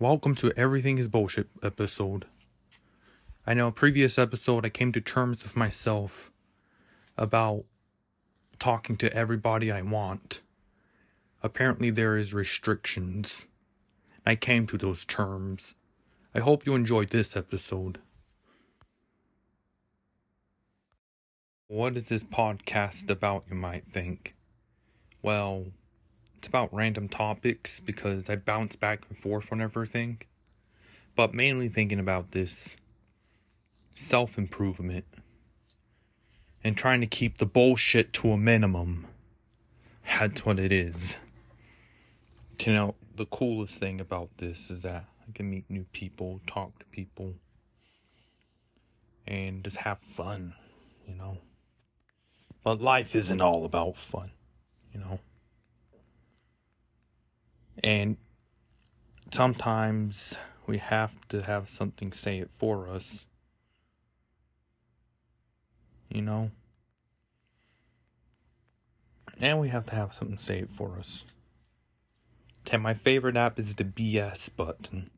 Welcome to Everything is Bullshit episode. I know, previous episode, I came to terms with myself about talking to everybody I want. Apparently, there is restrictions. I came to those terms. I hope you enjoyed this episode. What is this podcast about, you might think? Well, it's about random topics because I bounce back and forth on everything. But mainly thinking about this self improvement and trying to keep the bullshit to a minimum. That's what it is. You know, the coolest thing about this is that I can meet new people, talk to people, and just have fun, you know. But life isn't all about fun, you know. And sometimes we have to have something say it for us. You know? And we have to have something say it for us. And my favorite app is the BS button.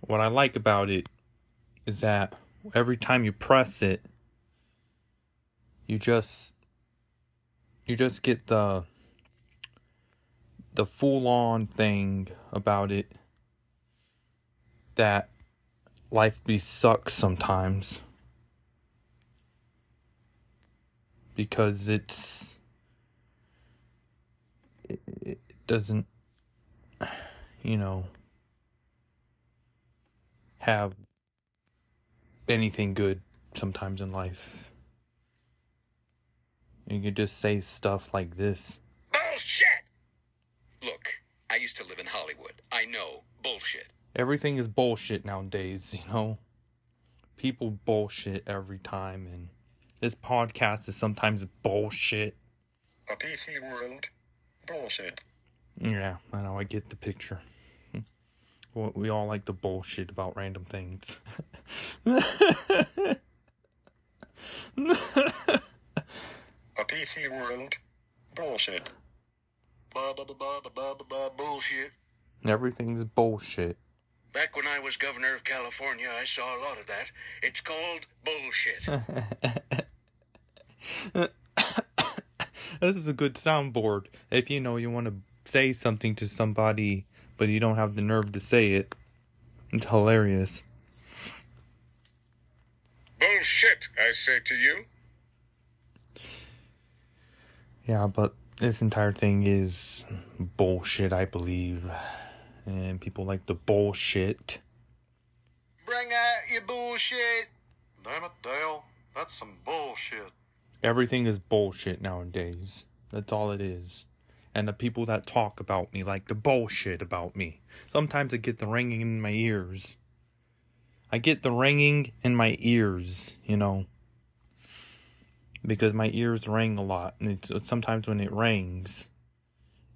What I like about it is that every time you press it, you just you just get the the full on thing about it that life be sucks sometimes. Because it's it, it doesn't you know have anything good sometimes in life. You can just say stuff like this I used to live in Hollywood. I know. Bullshit. everything is bullshit nowadays, you know. People bullshit every time and this podcast is sometimes bullshit. A PC world. Bullshit. Yeah, I know, I get the picture. Well, we all like the bullshit about random things. A PC world. Bullshit bullshit. Everything's bullshit. Back when I was governor of California, I saw a lot of that. It's called bullshit. this is a good soundboard. If you know you want to say something to somebody, but you don't have the nerve to say it, it's hilarious. Bullshit, I say to you. Yeah, but this entire thing is bullshit, I believe. And people like the bullshit. Bring out your bullshit. Damn it, Dale. That's some bullshit. Everything is bullshit nowadays. That's all it is. And the people that talk about me like the bullshit about me. Sometimes I get the ringing in my ears. I get the ringing in my ears, you know. Because my ears ring a lot. And it's, sometimes when it rings,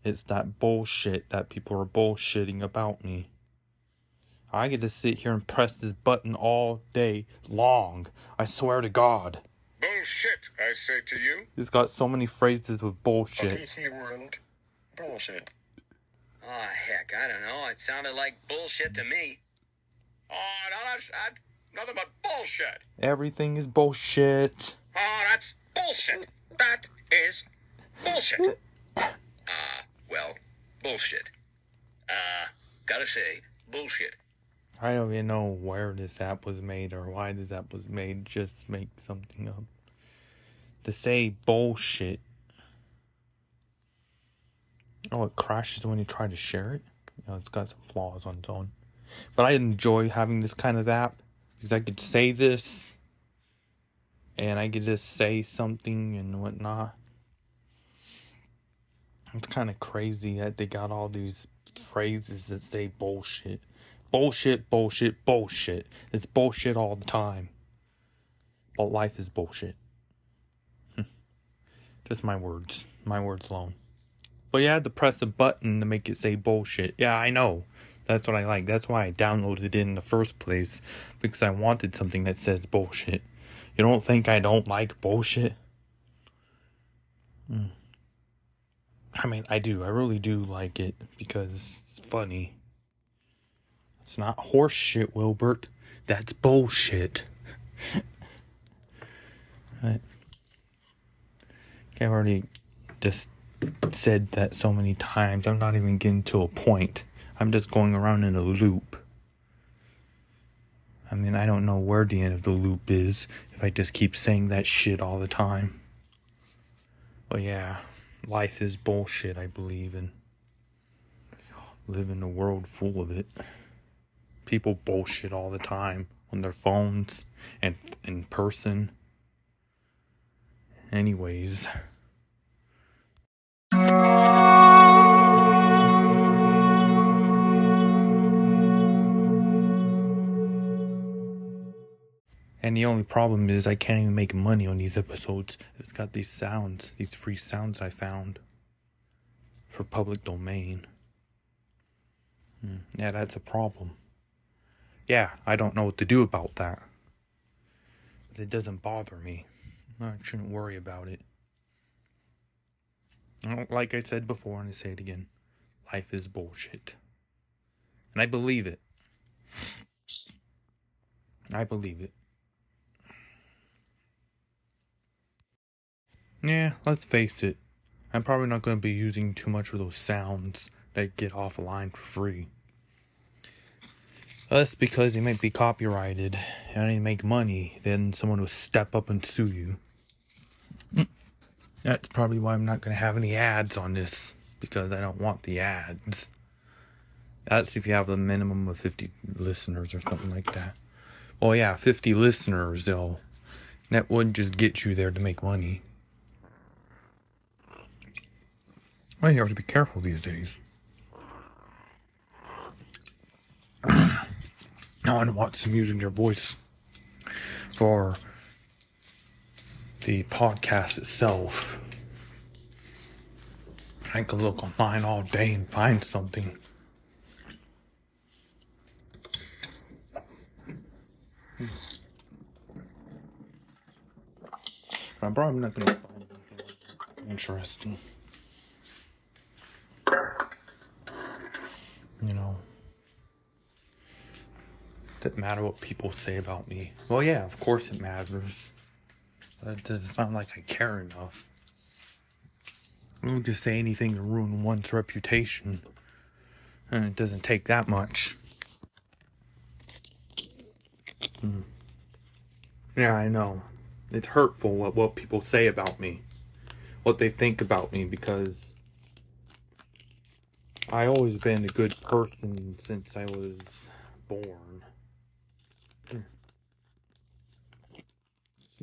it's that bullshit that people are bullshitting about me. I get to sit here and press this button all day long. I swear to God. Bullshit, I say to you. It's got so many phrases with bullshit. A PC world. Bullshit. Oh, heck, I don't know. It sounded like bullshit to me. Oh, no, that's, that's nothing but bullshit. Everything is bullshit. Oh, that's bullshit. That is bullshit. Ah, well, bullshit. Uh, gotta say, bullshit. I don't even know where this app was made or why this app was made. Just make something up. To say bullshit. Oh, it crashes when you try to share it. You know, it's got some flaws on its own. But I enjoy having this kind of app because I could say this and I could just say something and whatnot. It's kind of crazy that they got all these phrases that say bullshit. Bullshit, bullshit, bullshit. It's bullshit all the time. But life is bullshit. Hmm. Just my words. My words alone. But you had to press a button to make it say bullshit. Yeah, I know. That's what I like. That's why I downloaded it in the first place. Because I wanted something that says bullshit. You don't think I don't like bullshit? Hmm. I mean, I do. I really do like it because it's funny. It's not horse shit, Wilbert. That's bullshit. right. I've already just said that so many times. I'm not even getting to a point. I'm just going around in a loop. I mean, I don't know where the end of the loop is if I just keep saying that shit all the time. But yeah, life is bullshit, I believe, and live in a world full of it. People bullshit all the time on their phones and in person. Anyways. And the only problem is I can't even make money on these episodes. It's got these sounds, these free sounds I found for public domain. Hmm. Yeah, that's a problem. Yeah, I don't know what to do about that. But it doesn't bother me. I shouldn't worry about it. Like I said before, and I say it again life is bullshit. And I believe it. I believe it. Yeah, let's face it. I'm probably not going to be using too much of those sounds that get offline for free. That's because they might be copyrighted and they make money, then someone will step up and sue you. That's probably why I'm not going to have any ads on this, because I don't want the ads. That's if you have a minimum of 50 listeners or something like that. Well, yeah, 50 listeners, though. That wouldn't just get you there to make money. You have to be careful these days. now I want some using your voice for the podcast itself. I can look online all day and find something. Hmm. I'm probably not going to find anything interesting. You know, doesn't matter what people say about me. Well, yeah, of course it matters. It doesn't sound like I care enough. I don't just say anything to ruin one's reputation. And it doesn't take that much. Hmm. Yeah, I know. It's hurtful what, what people say about me. What they think about me because I always been a good person since I was born. Some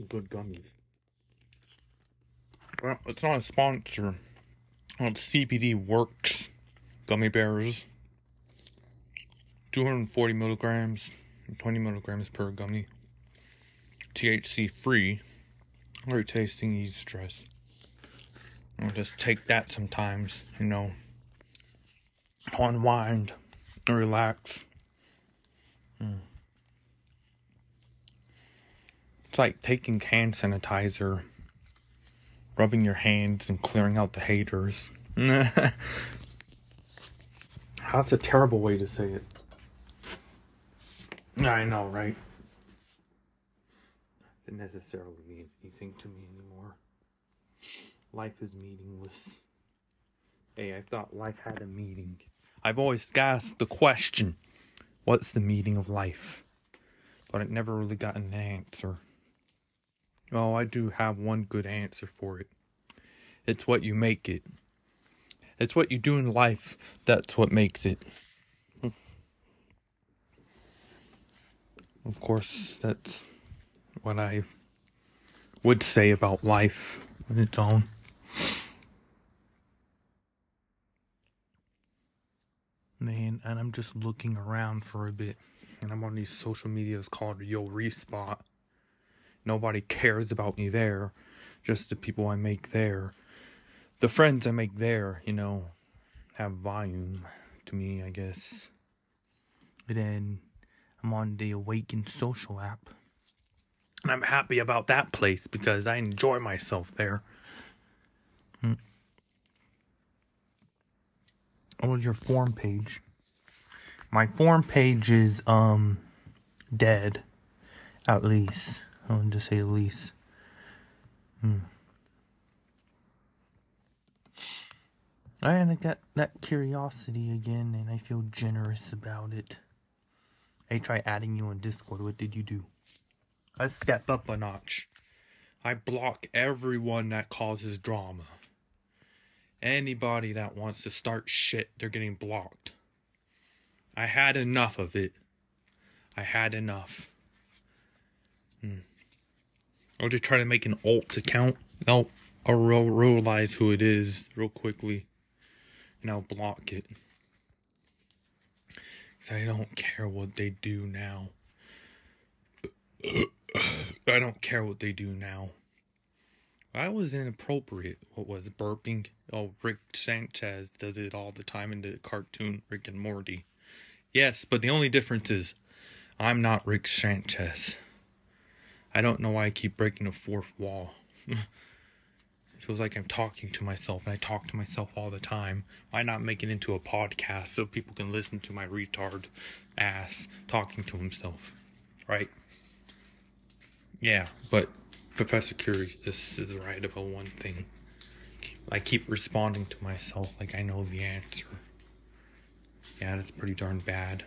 good gummies. Well, it's not a sponsor. It's CBD Works gummy bears. 240 milligrams, 20 milligrams per gummy. THC free. Very tasting ease stress. I'll just take that sometimes, you know unwind, and relax. Hmm. It's like taking hand sanitizer, rubbing your hands, and clearing out the haters. That's a terrible way to say it. I know, right? Doesn't necessarily mean anything to me anymore. Life is meaningless. Hey, I thought life had a meaning. I've always asked the question, what's the meaning of life? But I've never really got an answer. Oh, I do have one good answer for it. It's what you make it. It's what you do in life that's what makes it. Of course, that's what I would say about life on its own. Man, and I'm just looking around for a bit, and I'm on these social medias called Yo Respot. Nobody cares about me there, just the people I make there. The friends I make there, you know, have volume to me, I guess. Then I'm on the Awaken social app. And I'm happy about that place because I enjoy myself there. Hmm. On your form page. My form page is um dead. At least. I want to say at least. Hmm. I got that curiosity again and I feel generous about it. I tried adding you on Discord. What did you do? I step up a notch. I block everyone that causes drama. Anybody that wants to start shit, they're getting blocked. I had enough of it. I had enough. Hmm. I'll just try to make an alt account. I'll realize who it is real quickly. And I'll block it. Because I don't care what they do now. I don't care what they do now. I was inappropriate. What was burping? Oh, Rick Sanchez does it all the time in the cartoon Rick and Morty. Yes, but the only difference is I'm not Rick Sanchez. I don't know why I keep breaking the fourth wall. it feels like I'm talking to myself, and I talk to myself all the time. Why not make it into a podcast so people can listen to my retard ass talking to himself? Right? Yeah, but Professor Curious is right about one thing. I keep responding to myself like I know the answer. Yeah, that's pretty darn bad.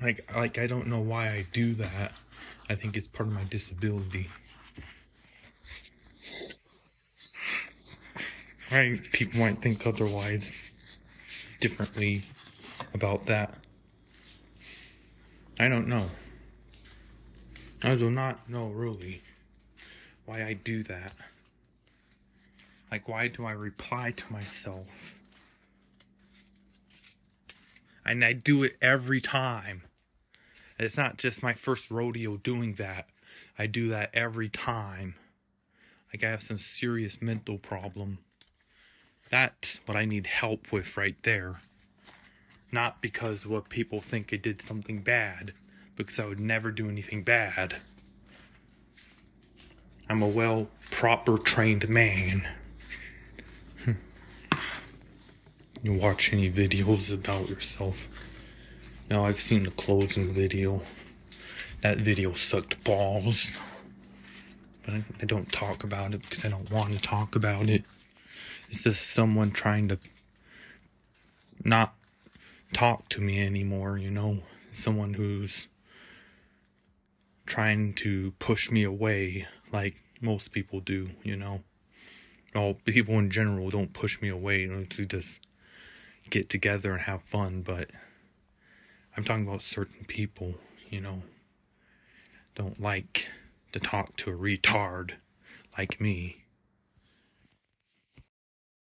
Like, like I don't know why I do that. I think it's part of my disability. Right? People might think otherwise, differently about that. I don't know. I do not know really why I do that. Like, why do I reply to myself? And I do it every time. It's not just my first rodeo doing that. I do that every time. Like I have some serious mental problem. That's what I need help with right there. Not because what people think I did something bad, because I would never do anything bad. I'm a well, proper trained man. Hmm. you watch any videos about yourself? No, I've seen the closing video. That video sucked balls. But I, I don't talk about it because I don't want to talk about it. It's just someone trying to not talk to me anymore, you know? Someone who's trying to push me away like most people do, you know? Well, people in general don't push me away, you know, to just get together and have fun, but I'm talking about certain people, you know, don't like to talk to a retard like me.